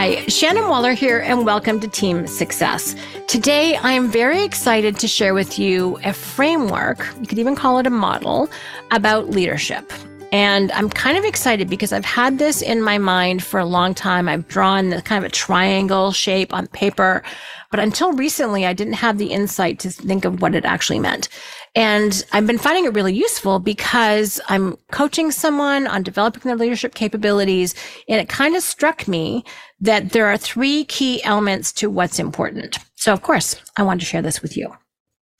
Hi, Shannon Waller here, and welcome to Team Success. Today, I am very excited to share with you a framework, you could even call it a model, about leadership. And I'm kind of excited because I've had this in my mind for a long time. I've drawn the kind of a triangle shape on paper, but until recently, I didn't have the insight to think of what it actually meant. And I've been finding it really useful because I'm coaching someone on developing their leadership capabilities. And it kind of struck me that there are three key elements to what's important. So of course, I want to share this with you.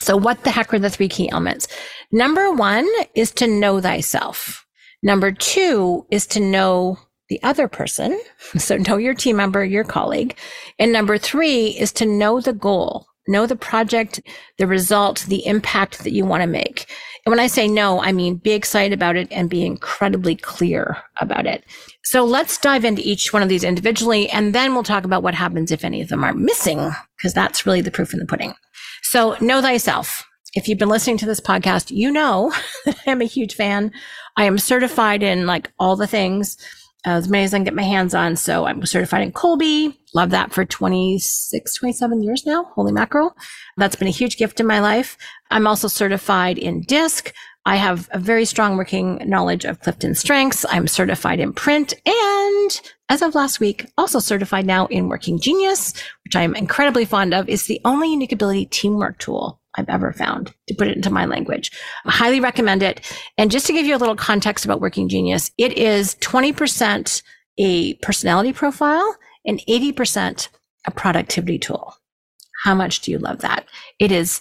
So what the heck are the three key elements? Number one is to know thyself. Number two is to know the other person. So know your team member, your colleague. And number three is to know the goal, know the project, the result, the impact that you want to make. And when I say no, I mean be excited about it and be incredibly clear about it. So let's dive into each one of these individually, and then we'll talk about what happens if any of them are missing, because that's really the proof in the pudding. So know thyself. If you've been listening to this podcast, you know that I'm a huge fan. I am certified in like all the things as many as I can get my hands on. So I'm certified in Kolbe. Love that for 26, 27 years now. Holy mackerel. That's been a huge gift in my life. I'm also certified in DISC. I have a very strong working knowledge of Clifton Strengths. I'm certified in print and as of last week, also certified now in Working Genius, which I am incredibly fond of. It's the only unique ability teamwork tool I've ever found to put it into my language. I highly recommend it. And just to give you a little context about Working Genius, it is 20% a personality profile and 80% a productivity tool. How much do you love that? It is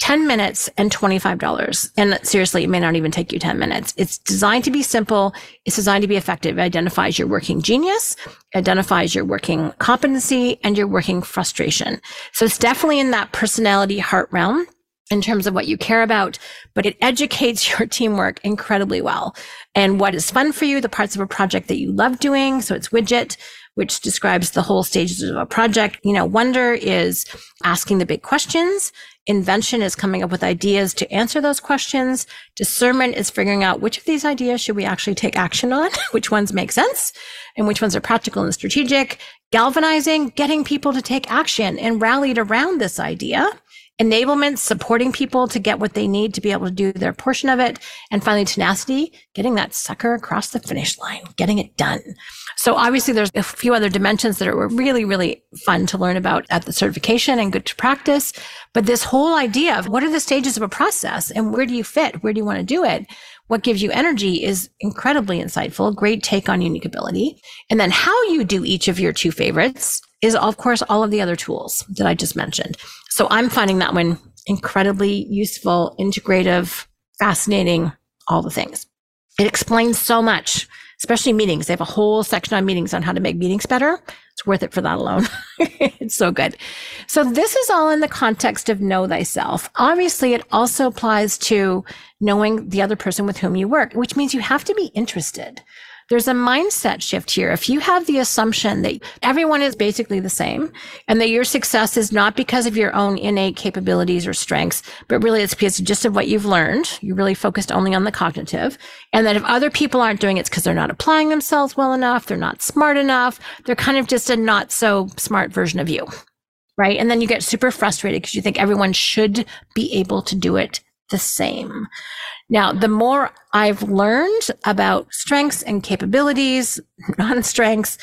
10 minutes and $25. And seriously, it may not even take you 10 minutes. It's designed to be simple. It's designed to be effective. It identifies your working genius, identifies your working competency and your working frustration. So it's definitely in that personality heart realm in terms of what you care about, but it educates your teamwork incredibly well. And what is fun for you, the parts of a project that you love doing. So it's widget, which describes the whole stages of a project. You know, wonder is asking the big questions. Invention is coming up with ideas to answer those questions. Discernment is figuring out which of these ideas should we actually take action on, which ones make sense, and which ones are practical and strategic. Galvanizing, getting people to take action and rallied around this idea enablement, supporting people to get what they need to be able to do their portion of it. And finally, tenacity, getting that sucker across the finish line, getting it done. So obviously there's a few other dimensions that are really, really fun to learn about at the certification and good to practice. But this whole idea of what are the stages of a process and where do you fit? Where do you want to do it? What gives you energy is incredibly insightful. Great take on unique ability. And then how you do each of your two favorites is of course all of the other tools that I just mentioned. So I'm finding that one incredibly useful, integrative, fascinating, all the things. It explains so much, especially meetings. They have a whole section on meetings on how to make meetings better. It's worth it for that alone. it's so good. So this is all in the context of know thyself. Obviously, it also applies to knowing the other person with whom you work, which means you have to be interested. There's a mindset shift here. If you have the assumption that everyone is basically the same and that your success is not because of your own innate capabilities or strengths, but really it's because just of what you've learned, you're really focused only on the cognitive. And that if other people aren't doing it, it's because they're not applying themselves well enough. They're not smart enough. They're kind of just a not so smart version of you. Right. And then you get super frustrated because you think everyone should be able to do it the same. Now, the more I've learned about strengths and capabilities, non strengths,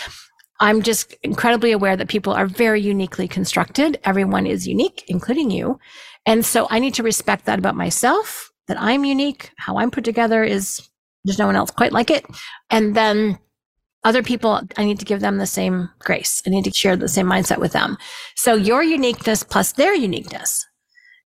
I'm just incredibly aware that people are very uniquely constructed. Everyone is unique, including you. And so I need to respect that about myself, that I'm unique. How I'm put together is there's no one else quite like it. And then other people, I need to give them the same grace. I need to share the same mindset with them. So your uniqueness plus their uniqueness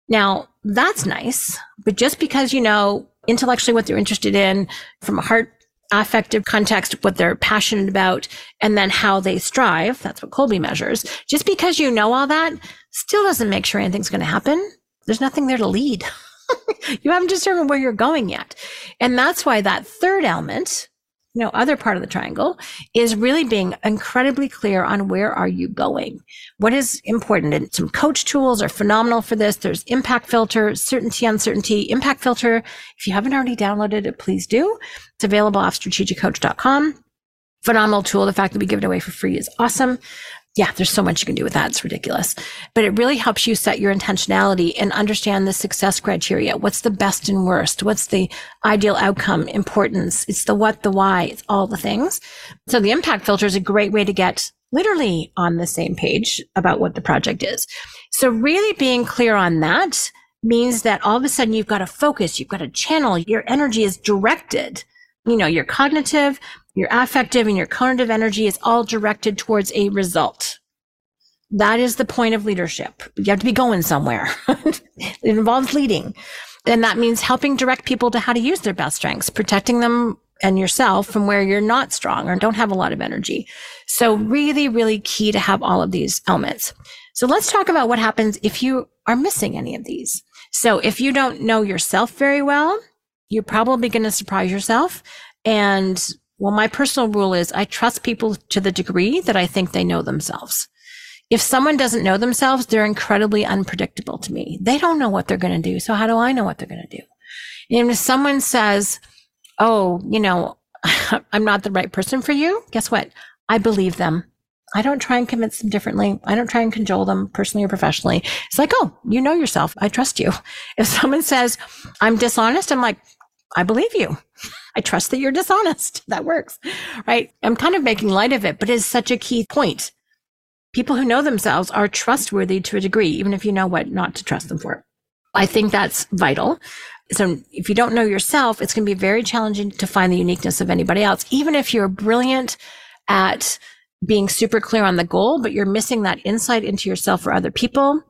now, that's nice, but just because you know intellectually what they're interested in from a heart affective context, what they're passionate about, and then how they strive, that's what Kolbe measures. Just because you know all that still doesn't make sure anything's going to happen. There's nothing there to lead. you haven't determined where you're going yet. And that's why that third element, you know, other part of the triangle is really being incredibly clear on where are you going? What is important? And some coach tools are phenomenal for this. There's impact filter, certainty, uncertainty, impact filter. If you haven't already downloaded it, please do. It's available off strategiccoach.com phenomenal tool. The fact that we give it away for free is awesome. Yeah, there's so much you can do with that. It's ridiculous. But it really helps you set your intentionality and understand the success criteria. What's the best and worst? What's the ideal outcome, importance? It's the what, the why, it's all the things. So the impact filter is a great way to get literally on the same page about what the project is. So really being clear on that means that all of a sudden you've got a focus, you've got a channel, your energy is directed. You know, your cognitive, your affective, and your conative energy is all directed towards a result. That is the point of leadership. You have to be going somewhere. it involves leading. And that means helping direct people to how to use their best strengths, protecting them and yourself from where you're not strong or don't have a lot of energy. So really, really key to have all of these elements. So let's talk about what happens if you are missing any of these. So if you don't know yourself very well, you're probably going to surprise yourself. And well, my personal rule is I trust people to the degree that I think they know themselves. If someone doesn't know themselves, they're incredibly unpredictable to me. They don't know what they're going to do. So how do I know what they're going to do? And if someone says, Oh, you know, I'm not the right person for you, guess what? I believe them. I don't try and convince them differently. I don't try and cajole them personally or professionally. It's like, oh, you know yourself. I trust you. If someone says I'm dishonest, I'm like, I believe you. I trust that you're dishonest. That works, right? I'm kind of making light of it, but it's such a key point. People who know themselves are trustworthy to a degree, even if you know what not to trust them for. I think that's vital. So if you don't know yourself, it's going to be very challenging to find the uniqueness of anybody else, even if you're brilliant at being super clear on the goal, but you're missing that insight into yourself or other people.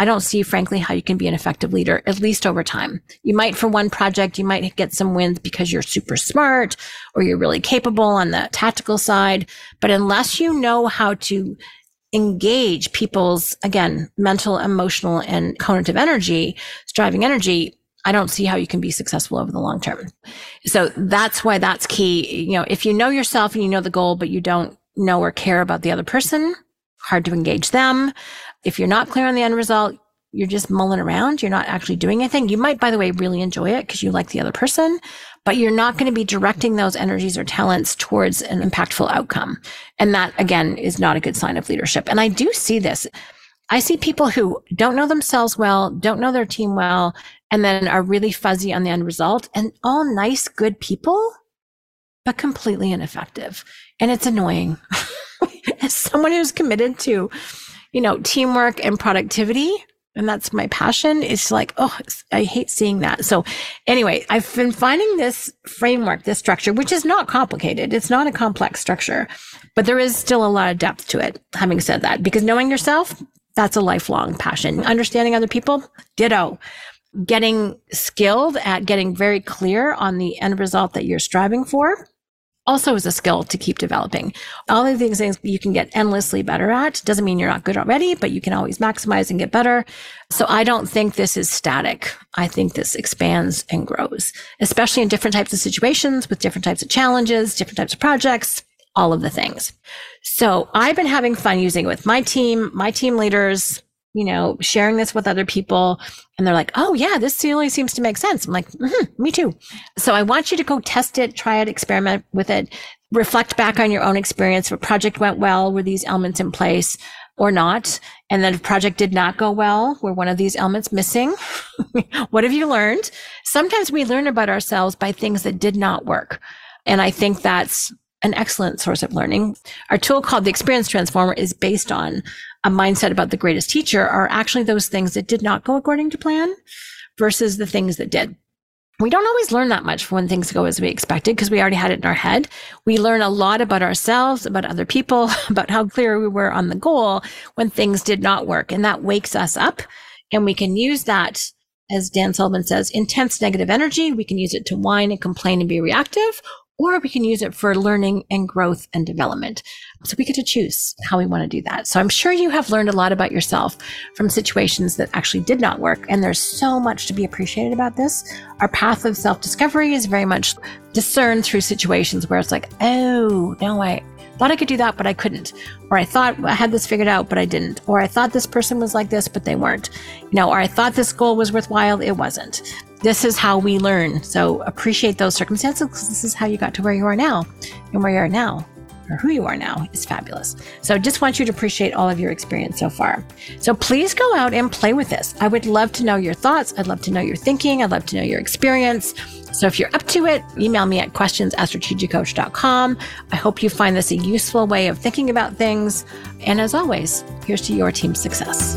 I don't see, frankly, how you can be an effective leader, at least over time. You might, for one project, you might get some wins because you're super smart or you're really capable on the tactical side. But unless you know how to engage people's, again, mental, emotional, and conative energy, striving energy, I don't see how you can be successful over the long term. So that's why that's key. You know, if you know yourself and you know the goal, but you don't know or care about the other person, hard to engage them. If you're not clear on the end result, you're just mulling around. You're not actually doing anything. You might, by the way, really enjoy it because you like the other person, but you're not going to be directing those energies or talents towards an impactful outcome. And that again is not a good sign of leadership. And I do see this. I see people who don't know themselves well, don't know their team well, and then are really fuzzy on the end result and all nice, good people, but completely ineffective. And it's annoying. As someone who's committed to, you know, teamwork and productivity, and that's my passion, it's like, oh, I hate seeing that. So anyway, I've been finding this framework, this structure, which is not complicated. It's not a complex structure, but there is still a lot of depth to it. Having said that, because knowing yourself, that's a lifelong passion. Understanding other people, ditto. Getting skilled at getting very clear on the end result that you're striving for also is a skill to keep developing. All of these things you can get endlessly better at. Doesn't mean you're not good already, but you can always maximize and get better. So I don't think this is static. I think this expands and grows, especially in different types of situations with different types of challenges, different types of projects, all of the things. So I've been having fun using it with my team, my team leaders, you know, sharing this with other people. And they're like, oh, yeah, this really seems to make sense. I'm like, mm-hmm, me too. So I want you to go test it, try it, experiment with it, reflect back on your own experience. If a project went well, were these elements in place or not? And then if project did not go well, were one of these elements missing? what have you learned? Sometimes we learn about ourselves by things that did not work. And I think that's an excellent source of learning. Our tool called the Experience Transformer is based on a mindset about the greatest teacher are actually those things that did not go according to plan versus the things that did. We don't always learn that much when things go as we expected because we already had it in our head. We learn a lot about ourselves, about other people, about how clear we were on the goal when things did not work. And that wakes us up and we can use that as Dan Sullivan says, intense negative energy. We can use it to whine and complain and be reactive, or we can use it for learning and growth and development. So we get to choose how we want to do that. So I'm sure you have learned a lot about yourself from situations that actually did not work. And there's so much to be appreciated about this. Our path of self discovery is very much discerned through situations where it's like, oh, no, I thought I could do that, but I couldn't. Or I thought I had this figured out, but I didn't. Or I thought this person was like this, but they weren't. You know, or I thought this goal was worthwhile, it wasn't this is how we learn. So appreciate those circumstances because this is how you got to where you are now and where you are now. Or who you are now is fabulous. So just want you to appreciate all of your experience so far. So please go out and play with this. I would love to know your thoughts. I'd love to know your thinking. I'd love to know your experience. So if you're up to it, email me at questions at strategiccoach.com. I hope you find this a useful way of thinking about things. And as always, here's to your team success.